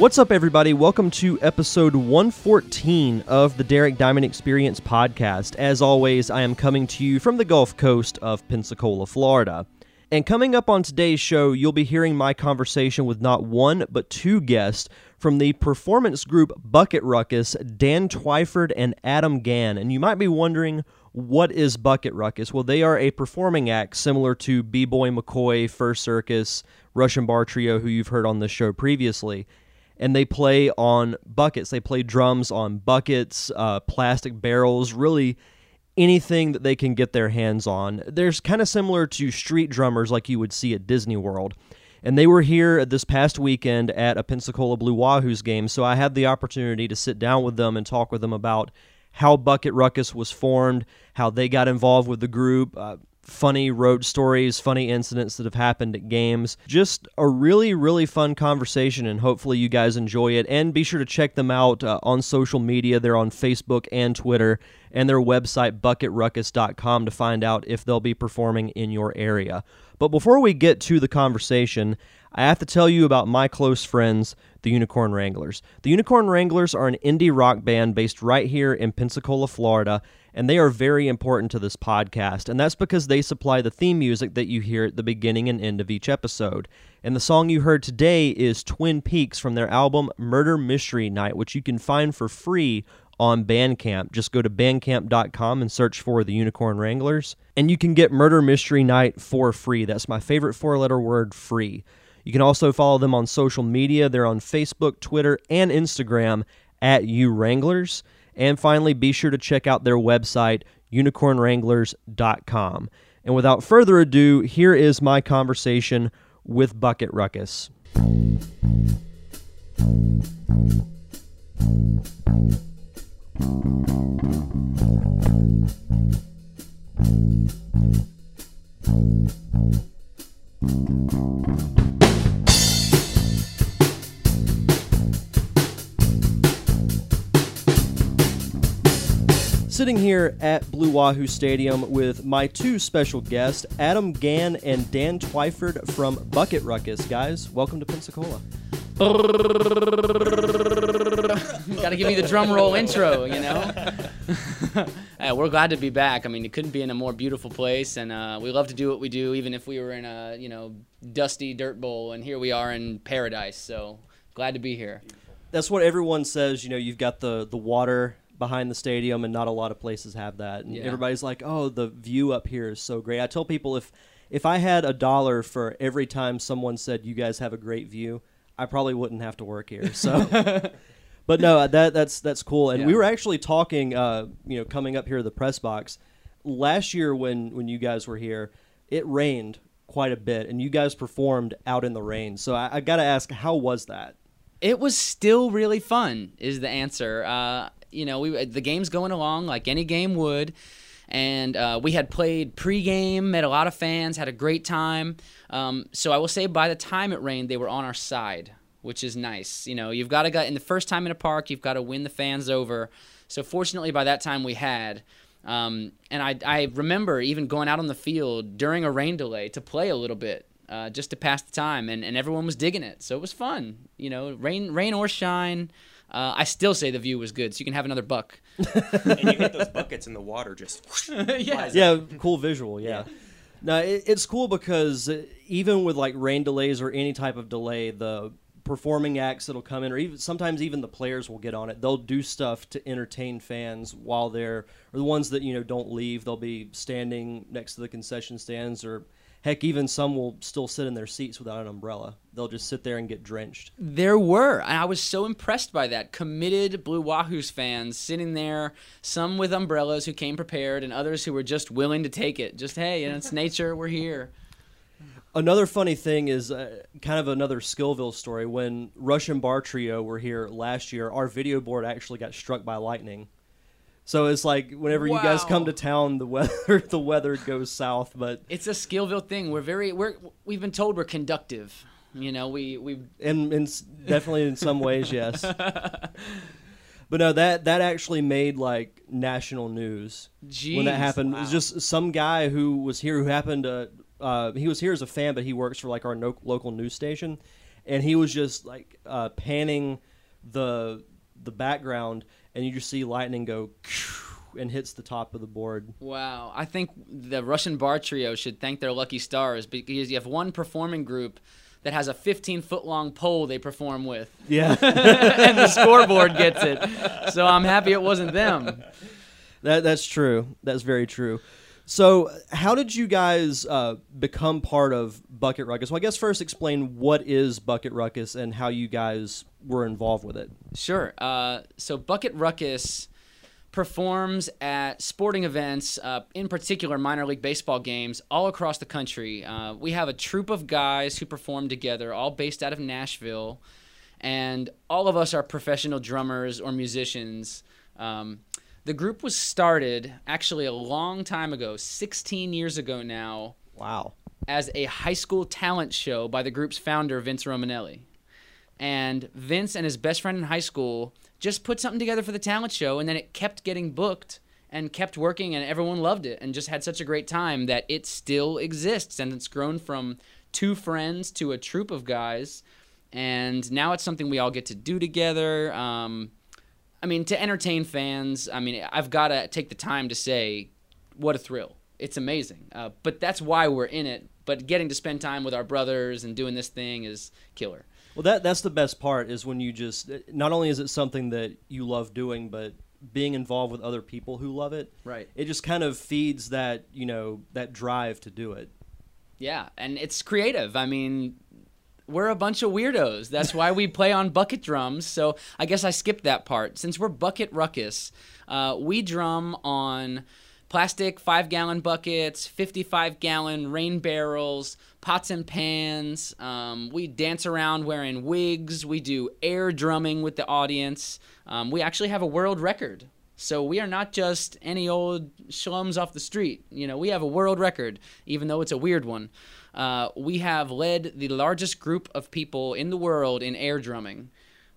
What's up, everybody? Welcome to episode 114 of the Derek Diamond Experience podcast. As always, I am coming to you from the Gulf Coast of Pensacola, Florida. And coming up on today's show, you'll be hearing my conversation with not one, but two guests from the performance group Bucket Ruckus, Dan Twiford and Adam Gann. And you might be wondering, what is Bucket Ruckus? Well, they are a performing act similar to B Boy McCoy, First Circus, Russian Bar Trio, who you've heard on this show previously and they play on buckets. They play drums on buckets, uh, plastic barrels, really anything that they can get their hands on. There's kind of similar to street drummers like you would see at Disney World. And they were here this past weekend at a Pensacola Blue Wahoos game, so I had the opportunity to sit down with them and talk with them about how Bucket Ruckus was formed, how they got involved with the group, uh, funny road stories, funny incidents that have happened at games. Just a really, really fun conversation, and hopefully you guys enjoy it. And be sure to check them out uh, on social media. They're on Facebook and Twitter, and their website, bucketruckus.com, to find out if they'll be performing in your area. But before we get to the conversation, I have to tell you about my close friends, the Unicorn Wranglers. The Unicorn Wranglers are an indie rock band based right here in Pensacola, Florida, and they are very important to this podcast, and that's because they supply the theme music that you hear at the beginning and end of each episode. And the song you heard today is Twin Peaks from their album Murder Mystery Night, which you can find for free on Bandcamp. Just go to bandcamp.com and search for the Unicorn Wranglers, and you can get Murder Mystery Night for free. That's my favorite four letter word free. You can also follow them on social media. They're on Facebook, Twitter, and Instagram at U Wranglers. And finally, be sure to check out their website, unicornwranglers.com. And without further ado, here is my conversation with Bucket Ruckus. Sitting here at Blue Wahoo Stadium with my two special guests, Adam Gann and Dan Twiford from Bucket Ruckus. Guys, welcome to Pensacola. Got to give me the drum roll intro, you know. yeah, we're glad to be back. I mean, it couldn't be in a more beautiful place, and uh, we love to do what we do, even if we were in a you know dusty dirt bowl, and here we are in paradise. So glad to be here. That's what everyone says. You know, you've got the the water behind the stadium, and not a lot of places have that. And Yeah. everybody's like, "Oh, the view up here is so great." I tell people if if I had a dollar for every time someone said you guys have a great view, I probably wouldn't have to work here. So. But no, uh, that that's that's cool. And we were actually talking, uh, you know, coming up here to the press box last year when when you guys were here. It rained quite a bit, and you guys performed out in the rain. So I, I got to ask, how was that? It was still really fun, is the answer. Uh, you know, we the game's going along like any game would, and uh, we had played pregame, met a lot of fans, had a great time. Um, so I will say, by the time it rained, they were on our side, which is nice. You know, you've got to get in the first time in a park, you've got to win the fans over. So fortunately, by that time we had. Um, and I, I remember even going out on the field during a rain delay to play a little bit uh, just to pass the time, and, and everyone was digging it. So it was fun, you know, rain rain or shine. Uh, I still say the view was good, so you can have another buck. and you hit those buckets in the water just. yeah. Yeah, cool visual. Yeah. No, it, it's cool because uh, even with like rain delays or any type of delay, the performing acts that'll come in, or even sometimes even the players will get on it. They'll do stuff to entertain fans while they're, or the ones that you know don't leave. They'll be standing next to the concession stands, or heck, even some will still sit in their seats without an umbrella. They'll just sit there and get drenched. There were, and I was so impressed by that. Committed Blue Wahoos fans sitting there, some with umbrellas who came prepared, and others who were just willing to take it. Just hey, you know, it's nature. We're here. Another funny thing is uh, kind of another Skillville story. When Russian Bar Trio were here last year, our video board actually got struck by lightning. So it's like whenever you guys come to town, the weather the weather goes south. But It's a Skillville thing. We're very we're we've been told we're conductive. You know, we we in, in definitely in some ways, yes. But no, that that actually made like national news when that Jeez, happened. It was just some guy who was here who happened to. Uh, he was here as a fan, but he works for like our no- local news station, and he was just like uh, panning the the background, and you just see lightning go and hits the top of the board. Wow, I think the Russian bar trio should thank their lucky stars because you have one performing group that has a 15 foot long pole they perform with, Yeah, and the scoreboard gets it. So I'm happy it wasn't them. that that's true. That's very true. So, how did you guys uh, become part of Bucket Ruckus? Well, I guess first explain what is Bucket Ruckus and how you guys were involved with it. Sure. Uh, so Bucket Ruckus performs at sporting events, uh, in particular minor league baseball games, all across the country. Uh, we have a troupe of guys who perform together, all based out of Nashville, and all of us are professional drummers or musicians. Um, the group was started actually a long time ago, 16 years ago now, Wow. as a high school talent show by the group's founder, Vince Romanelli. And Vince and his best friend in high school just put something together for the talent show, and then it kept getting booked and kept working, and everyone loved it and just had such a great time that it still exists. And it's grown from two friends to a troupe of guys. And now it's something we all get to do together. Um, I mean, to entertain fans, I mean, I've got to take the time to say, what a thrill. It's amazing. Uh, but that's why we're in it. But getting to spend time with our brothers and doing this thing is killer. Well, that that's the best part is when you just not only is it something that you love doing, but being involved with other people who love it. Right. It just kind of feeds that you know that drive to do it. Yeah, and it's creative. I mean, we're a bunch of weirdos. That's why we play on bucket drums. So I guess I skipped that part. Since we're Bucket Ruckus, uh, we drum on plastic five gallon buckets, 55 gallon rain barrels, pots and pans. Um, we dance around wearing wigs. We do air drumming with the audience. Um, we actually have a world record. So we are not just any old schlums off the street. You know, we have a world record, even though it's a weird one. Uh, we have led the largest group of people in the world in air drumming.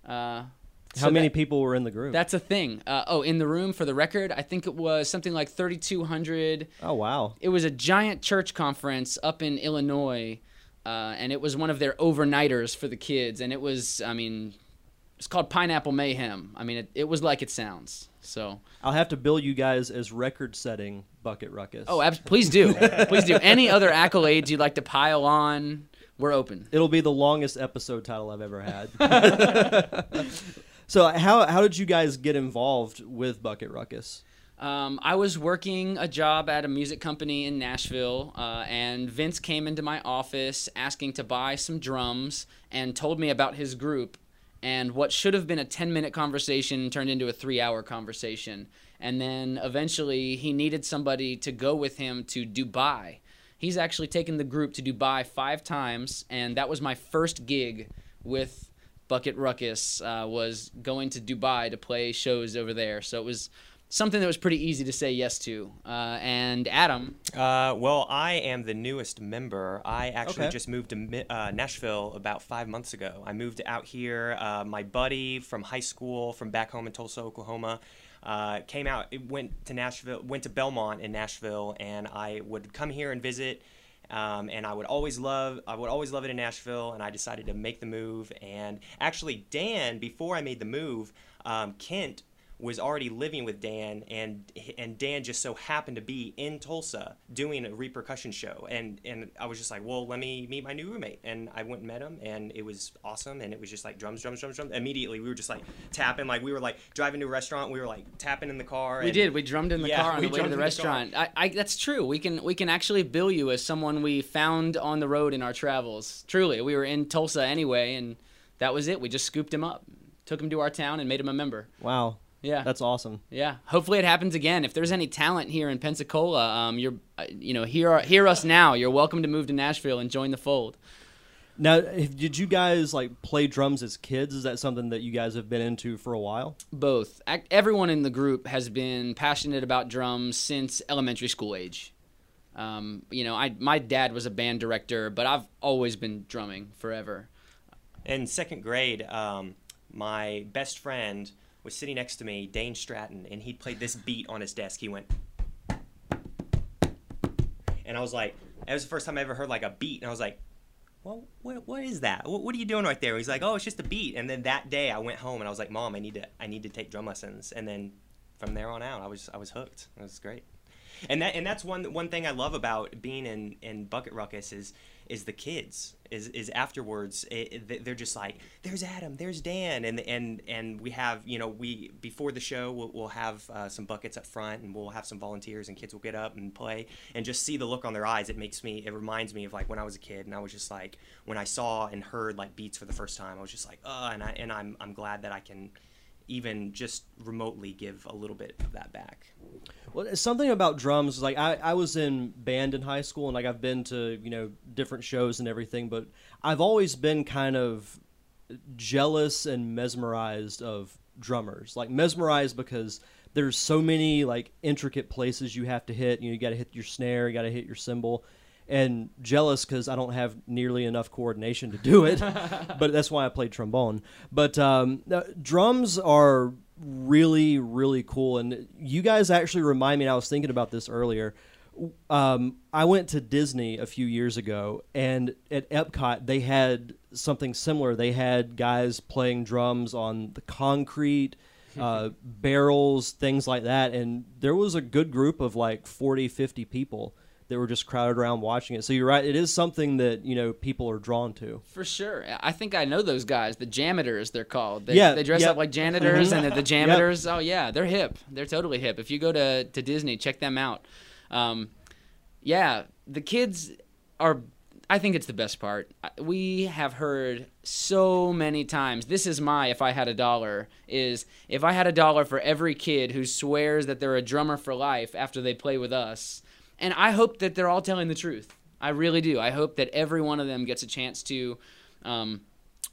Uh, How so many that- people were in the group? That's a thing. Uh, oh, in the room for the record, I think it was something like 3,200. oh wow. It was a giant church conference up in Illinois, uh, and it was one of their overnighters for the kids. And it was, I mean, it's called Pineapple Mayhem. I mean, it, it was like it sounds. So, I'll have to bill you guys as record-setting Bucket Ruckus. oh, abs- please do, please do. Any other accolades you'd like to pile on, we're open. It'll be the longest episode title I've ever had. so how how did you guys get involved with Bucket Ruckus? Um, I was working a job at a music company in Nashville, uh, and Vince came into my office asking to buy some drums and told me about his group. And what should have been a 10 minute conversation turned into a three hour conversation. And then eventually he needed somebody to go with him to Dubai. He's actually taken the group to Dubai five times, and that was my first gig with Bucket Ruckus. Uh, was going to Dubai to play shows over there, so it was something that was pretty easy to say yes to. Uh, and Adam, Uh, well, I am the newest member. I actually Okay. just moved to uh, Nashville about five months ago. I moved out here. Uh, my buddy from high school, from back home in Tulsa, Oklahoma, uh, came out. It went to Nashville, went to Belmont in Nashville, and I would come here and visit. Um, and I would always love, I would always love it in Nashville. And I decided to make the move. And actually, Dan, before I made the move, um, Kent was already living with Dan, and and Dan just so happened to be in Tulsa doing a repercussion show, and and I was just like, well, let me meet my new roommate, and I went and met him, and it was awesome, and it was just like drums, drums, drums, drums. Immediately, we were just like tapping, like we were like driving to a restaurant, we were like tapping in the car. we and- did. We drummed in the Yeah, car on the way to the in the restaurant. I, I, that's true. We can we can actually bill you as someone we found on the road in our travels. Truly, we were in Tulsa anyway, and that was it. We just scooped him up, took him to our town, and made him a member. Wow, Yeah, that's awesome. Yeah, hopefully it happens again. If there's any talent here in Pensacola, um, you're, uh, you know, hear hear us now. You're welcome to move to Nashville and join the fold. Now, did you guys like play drums as kids? Is that something that you guys have been into for a while? Both. Everyone in the group has been passionate about drums since elementary school age. Um, you know, I my dad was a band director, but I've always been drumming forever. In second grade, um, my best friend was sitting next to me, Dane Stratton, and he played this beat on his desk. He went, and I was like, that was the first time I ever heard like a beat, and I was like, well, what, what is that? What, what are you doing right there? He's like, oh, it's just a beat. And then that day, I went home and I was like, mom, I need to, I need to take drum lessons. And then from there on out, I was, I was hooked. It was great. And that, and that's one, one thing I love about being in, in Bucket Ruckus is, is the kids is, is afterwards it, it- they're just like there's Adam there's Dan and and and we have you know we before the show we'll, we'll have uh, some buckets up front and we'll have some volunteers and kids will get up and play and just see the look on their eyes. It makes me it reminds me of like when I was a kid and I was just like when I saw and heard like beats for the first time I was just like oh and I and I'm I'm glad that I can even just remotely give a little bit of that back Well, something about drums. Like I, I was in band in high school, and like I've been to you know different shows and everything, but I've always been kind of jealous and mesmerized of drummers. Like mesmerized because there's so many like intricate places you have to hit. You know, you got to hit your snare, you got to hit your cymbal. And jealous because I don't have nearly enough coordination to do it, but that's why I played trombone. But um, drums are really really cool and you guys actually remind me i was thinking about this earlier um, i went to disney a few years ago and at epcot they had something similar they had guys playing drums on the concrete uh, barrels things like that and there was a good group of like 40 50 people that were just crowded around watching it so you're right it is something that you know people are drawn to For sure. I think I know those guys, the JAMMitors they're called. They, Yeah, they dress yep. up like janitors and they're the janitors. Oh yeah, they're hip. They're totally hip. If you go to, to Disney, check them out. Um, yeah, the kids are I think it's the best part. We have heard so many times. This is my if I had a dollar is if I had a dollar for every kid who swears that they're a drummer for life after they play with us. And I hope that they're all telling the truth. I really do. I hope that every one of them gets a chance to um,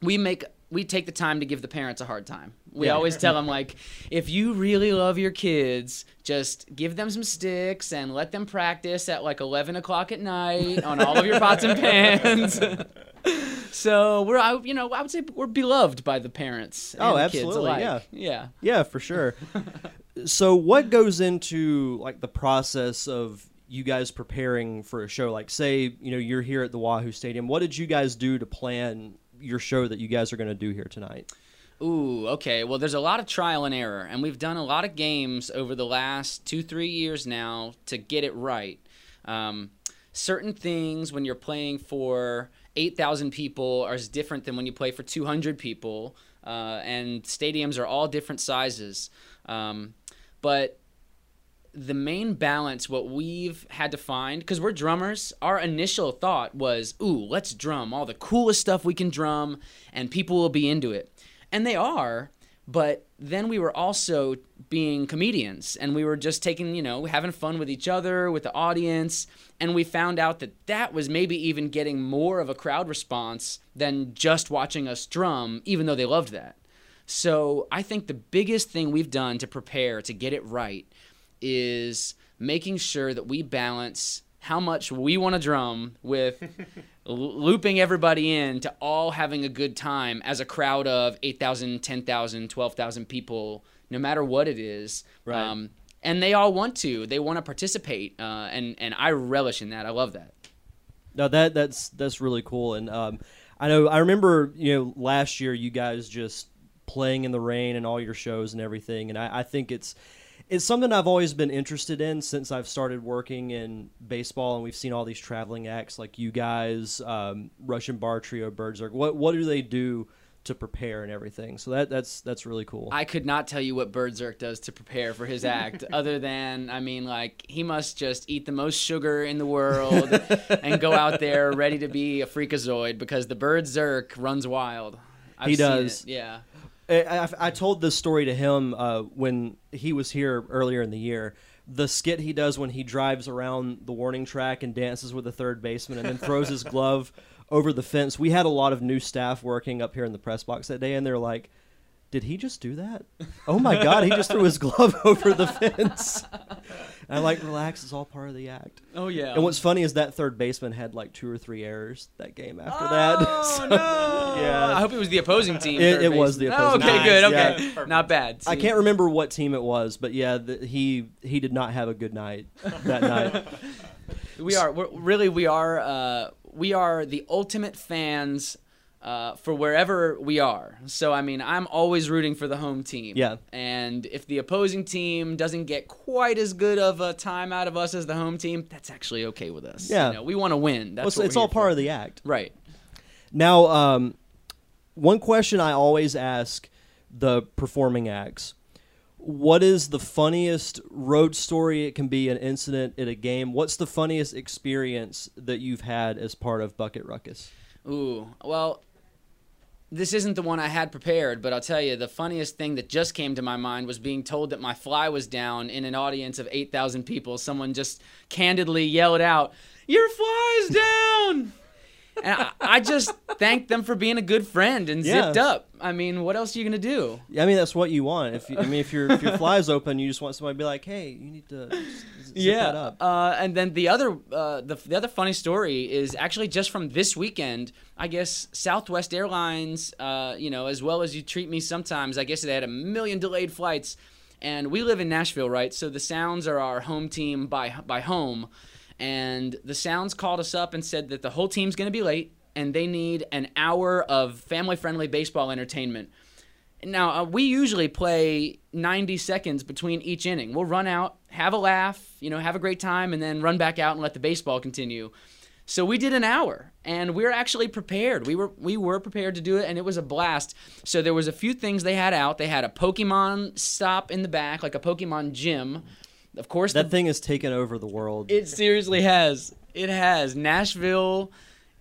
we make we take the time to give the parents a hard time. We Yeah. always tell them like, if you really love your kids, just give them some sticks and let them practice at like eleven o'clock at night on all of your pots and pans. so we're, I, you know, I would say we're beloved by the parents. Oh, and kids absolutely, alike. yeah. yeah. Yeah, for sure. so, what goes into like the process of you guys preparing for a show? Like, say, you know, you're here at the Wahoo Stadium. What did you guys do to plan your show that you guys are going to do here tonight? Ooh, okay. Well, there's a lot of trial and error, and we've done a lot of games over the last two, three years now to get it right. Um, certain things when you're playing for 8,000 people are different than when you play for 200 people, uh, and stadiums are all different sizes. Um, but the main balance what we've had to find because we're drummers our initial thought was ooh let's drum all the coolest stuff we can drum and people will be into it. And they are but then we were also being comedians and we were just taking you know having fun with each other with the audience and we found out that that was maybe even getting more of a crowd response than just watching us drum even though they loved that. So I think the biggest thing we've done to prepare to get it right is making sure that we balance how much we want to drum with l- looping everybody in to all having a good time as a crowd of 8,000, 10,000, 12,000 people, no matter what it is. Right. and they all want to. They want to participate, uh, and and I relish in that. I love that. No, that that's that's really cool. And um, I know I remember you know last year you guys just playing in the rain and all your shows and everything. And I, I think it's it's something I've always been interested in since I've started working in baseball. And we've seen all these traveling acts like you guys, um, Russian Bar Trio, BirdZerk. What what do they do to prepare and everything? So that that's that's really cool. I could not tell you what BirdZerk does to prepare for his act, other than I mean, like he must just eat the most sugar in the world and go out there ready to be a freakazoid because the BirdZerk runs wild. I've He does. Yeah. I, I, told this story to him uh, when he was here earlier in the year. The skit he does when he drives around the warning track and dances with the third baseman and then throws his glove over the fence. We had a lot of new staff working up here in the press box that day, and they're like, "Did he just do that? Oh my God, he just threw his glove over the fence." And I'm like, "Relax, it's all part of the act." Oh yeah. And what's funny is that third baseman had like two or three errors that game after that. Oh So, no! yeah. I hope it was the opposing team. It- it was the opposing Oh, okay, team. good. Okay, yeah. not bad. I can't remember what team it was, but yeah, the, he he did not have a good night that night. We are we're, really we are uh, we are the ultimate fans uh, for wherever we are. So I mean, I'm always rooting for the home team. Yeah. And if the opposing team doesn't get quite as good of a time out of us as the home team, that's actually okay with us. Yeah. You know, we want to win. That's Well, it's it's all part for. of the act. right. Now, um, one question I always ask the performing acts: What is the funniest road story? It can be an incident at a game. What's the funniest experience that you've had as part of Bucket Ruckus? Ooh, well, this isn't the one I had prepared, but I'll tell you, the funniest thing that just came to my mind was being told that my fly was down in an audience of 8,000 people. Someone just candidly yelled out, Your fly's down! And I, I just thanked them for being a good friend and Yeah. zipped up. I mean, what else are you going to do? Yeah, I mean, that's what you want. If you, I mean, if your if your fly's open, you just want somebody to be like, "Hey, you need to zip that up." Uh, and then the other, uh, the, the other funny story is actually just from this weekend. I guess Southwest Airlines, uh, you know, as well as you treat me sometimes. I guess they had a million delayed flights, and we live in Nashville, right? So the Sounds are our home team by by home, and the Sounds called us up and said that the whole team's going to be late, and they need an hour of family-friendly baseball entertainment. Now, uh, we usually play 90 seconds between each inning. We'll run out, have a laugh, you know, have a great time, and then run back out and let the baseball continue. So we did an hour, and we were actually prepared. We were we were prepared to do it, and it was a blast. So there was a few things they had out. They had a Pokemon stop in the back, like a Pokemon gym. Of course, That the, thing has taken over the world. it seriously has. It has. Nashville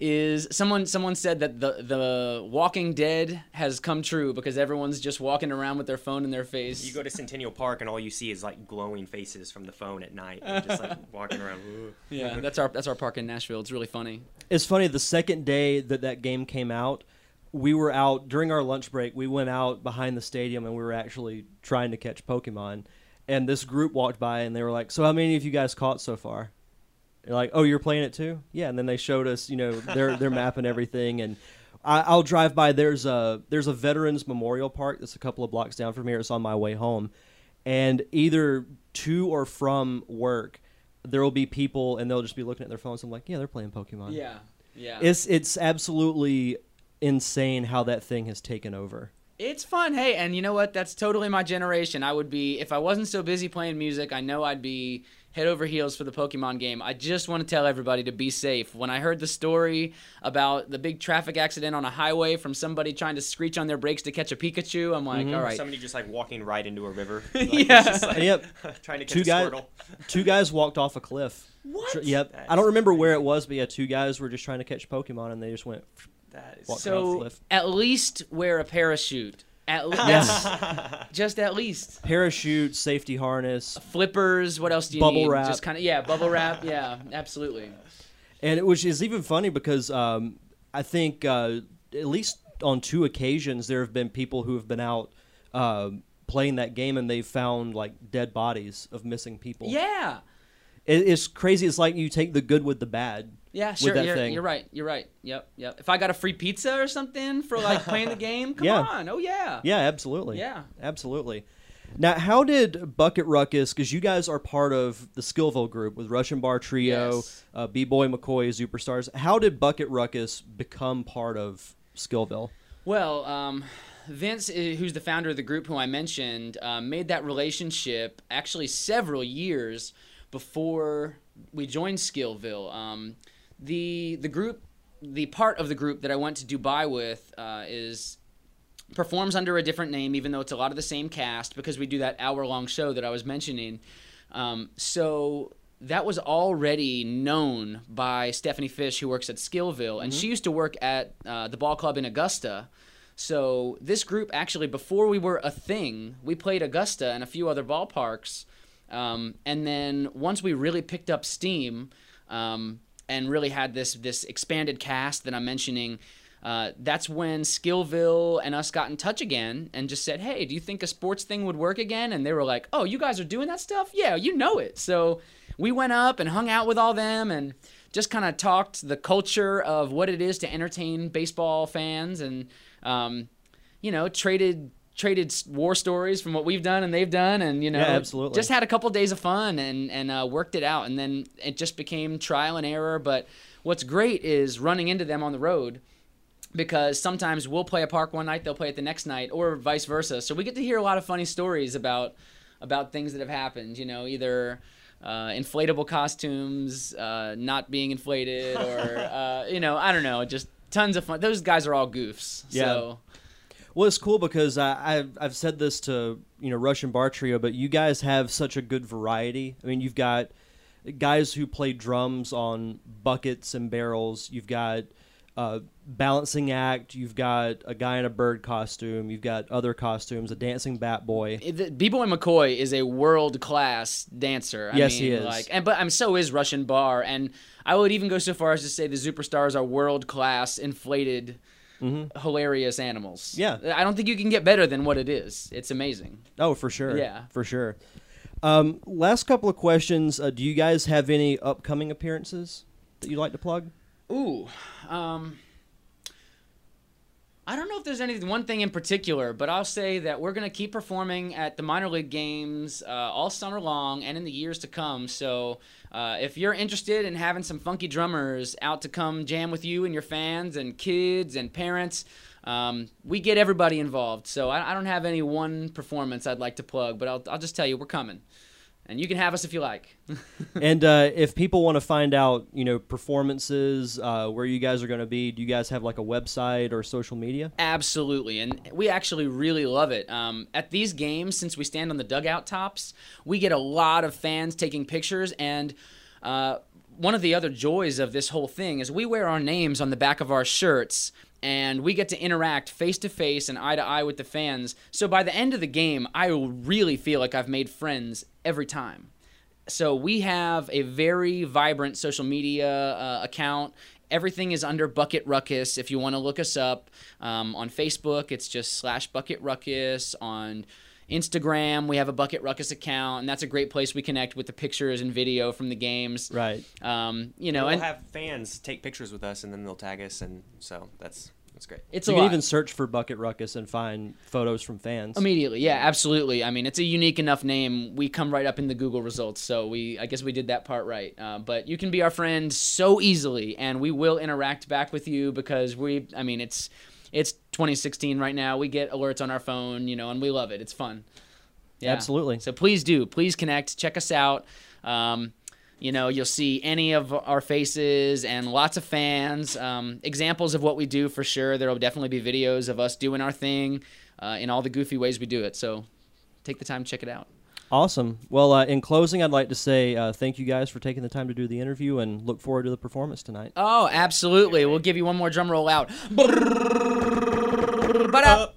is someone someone said that the the Walking Dead has come true because everyone's just walking around with their phone in their face. You go to Centennial Park and all you see is like glowing faces from the phone at night, and just like walking around. "Ooh." yeah, that's our that's our park in Nashville. It's really funny. It's funny. The second day that that game came out, we were out during our lunch break. We went out behind the stadium and we were actually trying to catch Pokemon. And this group walked by and they were like, "So how many of you guys caught so far?" They're like, "Oh, you're playing it too?" Yeah. And then they showed us, you know, their their map and everything. And I, I'll drive by. There's a there's a Veterans Memorial Park that's a couple of blocks down from here. It's on my way home, and either to or from work, there will be people and they'll just be looking at their phones. I'm like, "Yeah, they're playing Pokemon." Yeah, yeah. It's it's absolutely insane how that thing has taken over. It's fun. Hey, and you know what? That's totally my generation. I would be if I wasn't so busy playing music. I know I'd be head over heels for the Pokemon game. I just want to tell everybody to be safe. When I heard the story about the big traffic accident on a highway from somebody trying to screech on their brakes to catch a Pikachu, I'm like, mm-hmm. all right. Somebody just like walking right into a river. Like, Yeah. just, like, yep, trying to catch two a guys Squirtle. two guys walked off a cliff. What? Yep. That I don't is remember where it was, but yeah, two guys were just trying to catch Pokemon and they just went. That is Walk- So at least wear a parachute. At least, just at least. Parachute, safety harness, Flippers. What else do you Bubble need? wrap. Just kind of yeah, bubble wrap. Yeah, absolutely. and it which is even funny because um, I think uh, at least on two occasions there have been people who have been out uh, playing that game and they've found like dead bodies of missing people. Yeah. It, it's crazy. It's like you take the good with the bad. Yeah, sure. You're, thing. you're right. You're right. Yep, yep. If I got a free pizza or something for like playing the game, come Yeah. on. Oh yeah. Yeah, absolutely. Yeah. absolutely. Now, how did Bucket Ruckus? Because you guys are part of the Skillville group with Russian Bar Trio, Yes. uh, B Boy McCoy, ZOOperstars. How did Bucket Ruckus become part of Skillville? Well, um, Vince, uh, who's the founder of the group, who I mentioned, uh, made that relationship actually several years before we joined Skillville. Um, the the group, the part of the group that I went to Dubai with, uh, is performs under a different name, even though it's a lot of the same cast because we do that hour long show that I was mentioning. Um, so that was already known by Stephanie Fish, who works at Skillville, and she used to work at uh, the ball club in Augusta. So this group actually, before we were a thing, we played Augusta and a few other ballparks, um, and then once we really picked up steam. Um, and really had this this expanded cast that I'm mentioning. Uh, that's when Skillville and us got in touch again and just said, "Hey, do you think a sports thing would work again?" And they were like, "Oh, you guys are doing that stuff? Yeah, you know it." So we went up and hung out with all them and just kind of talked the culture of what it is to entertain baseball fans and um, you know traded traded war stories from what we've done and they've done and you know Yeah, absolutely. just had a couple days of fun and and uh, worked it out and then it just became trial and error but what's great is running into them on the road because sometimes we'll play a park one night they'll play it the next night or vice versa so we get to hear a lot of funny stories about about things that have happened you know either uh, inflatable costumes uh, not being inflated or uh, you know i don't know just tons of fun those guys are all goofs Yeah. so Well, it's cool because I, I've I've said this to you know Russian Bar Trio, but you guys have such a good variety. I mean, you've got guys who play drums on buckets and barrels. You've got uh, balancing act. You've got a guy in a bird costume. You've got other costumes. A dancing bat boy. B Boy McCoy is a world class dancer. I Yes, mean, he is. Like, and but I'm so is Russian Bar, and I would even go so far as to say the ZOOperstars are world class inflated. Hilarious animals. Mm-hmm. Yeah. I don't think you can get better than what it is. It's amazing. Oh, for sure. Yeah. for sure. Um, last couple of questions. Uh, do you guys have any upcoming appearances that you'd like to plug? Ooh, um, I don't know if there's any one thing in particular, but I'll say that we're gonna keep performing at the minor league games uh, all summer long and in the years to come. So uh, if you're interested in having some funky drummers out to come jam with you and your fans and kids and parents. Um, we get everybody involved, so I, I don't have any one performance I'd like to plug, but I'll, I'll just tell you we're coming, and you can have us if you like. and uh, if people want to find out, you know, performances, uh, where you guys are going to be, do you guys have like a website or social media? Absolutely, and we actually really love it. Um, at these games, since we stand on the dugout tops, we get a lot of fans taking pictures. And uh, one of the other joys of this whole thing is we wear our names on the back of our shirts, and we get to interact face to face and eye to eye with the fans. So by the end of the game, I will really feel like I've made friends every time. So we have a very vibrant social media uh, account. Everything is under Bucket Ruckus. If you want to look us up um, on Facebook, it's just slash Bucket Ruckus. On Instagram, we have a Bucket Ruckus account, and that's a great place we connect with the pictures and video from the games. Right. Um, you know, we'll and have fans take pictures with us, and then they'll tag us, and so that's that's great. it's you a can lot. even search for Bucket Ruckus and find photos from fans. Immediately, yeah, absolutely. I mean, it's a unique enough name. We come right up in the Google results, so we I guess we did that part right. Uh, but you can be our friend so easily, and we will interact back with you because we. I mean, it's it's 2016 right now. We get alerts on our phone, you know, and we love it. It's fun. Yeah. Absolutely. So please do, please connect, check us out. Um, you know, you'll see any of our faces and lots of fans. Um, examples of what we do for sure. There will definitely be videos of us doing our thing uh, in all the goofy ways we do it. So take the time to check it out. Awesome. Well, uh, in closing, I'd like to say uh, thank you guys for taking the time to do the interview and look forward to the performance tonight. Oh, absolutely. We'll give you one more drum roll out. Ba-da.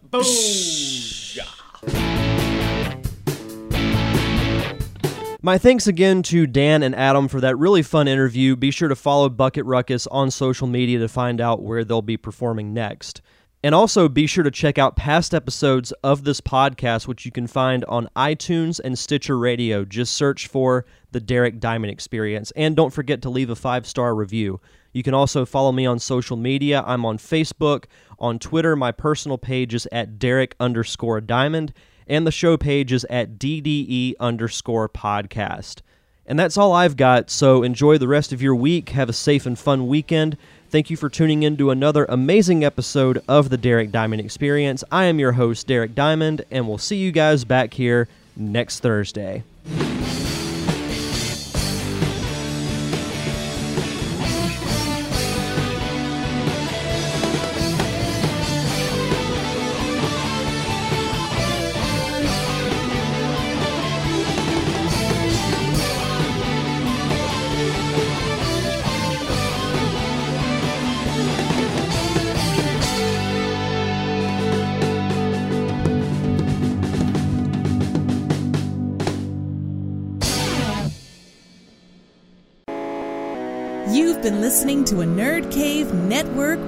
My thanks again to Dan and Adam for that really fun interview. Be sure to follow Bucket Ruckus on social media to find out where they'll be performing next. And also be sure to check out past episodes of this podcast, which you can find on iTunes and Stitcher Radio. Just search for The Derek Diamond Experience. And don't forget to leave a five star review. You can also follow me on social media. I'm on Facebook. On Twitter, my personal page is at Derek underscore Diamond and the show page is at DDE underscore podcast. And that's all I've got, so enjoy the rest of your week. Have a safe and fun weekend. Thank you for tuning in to another amazing episode of the Derek Diamond Experience. I am your host, Derek Diamond, and we'll see you guys back here next Thursday.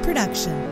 Production.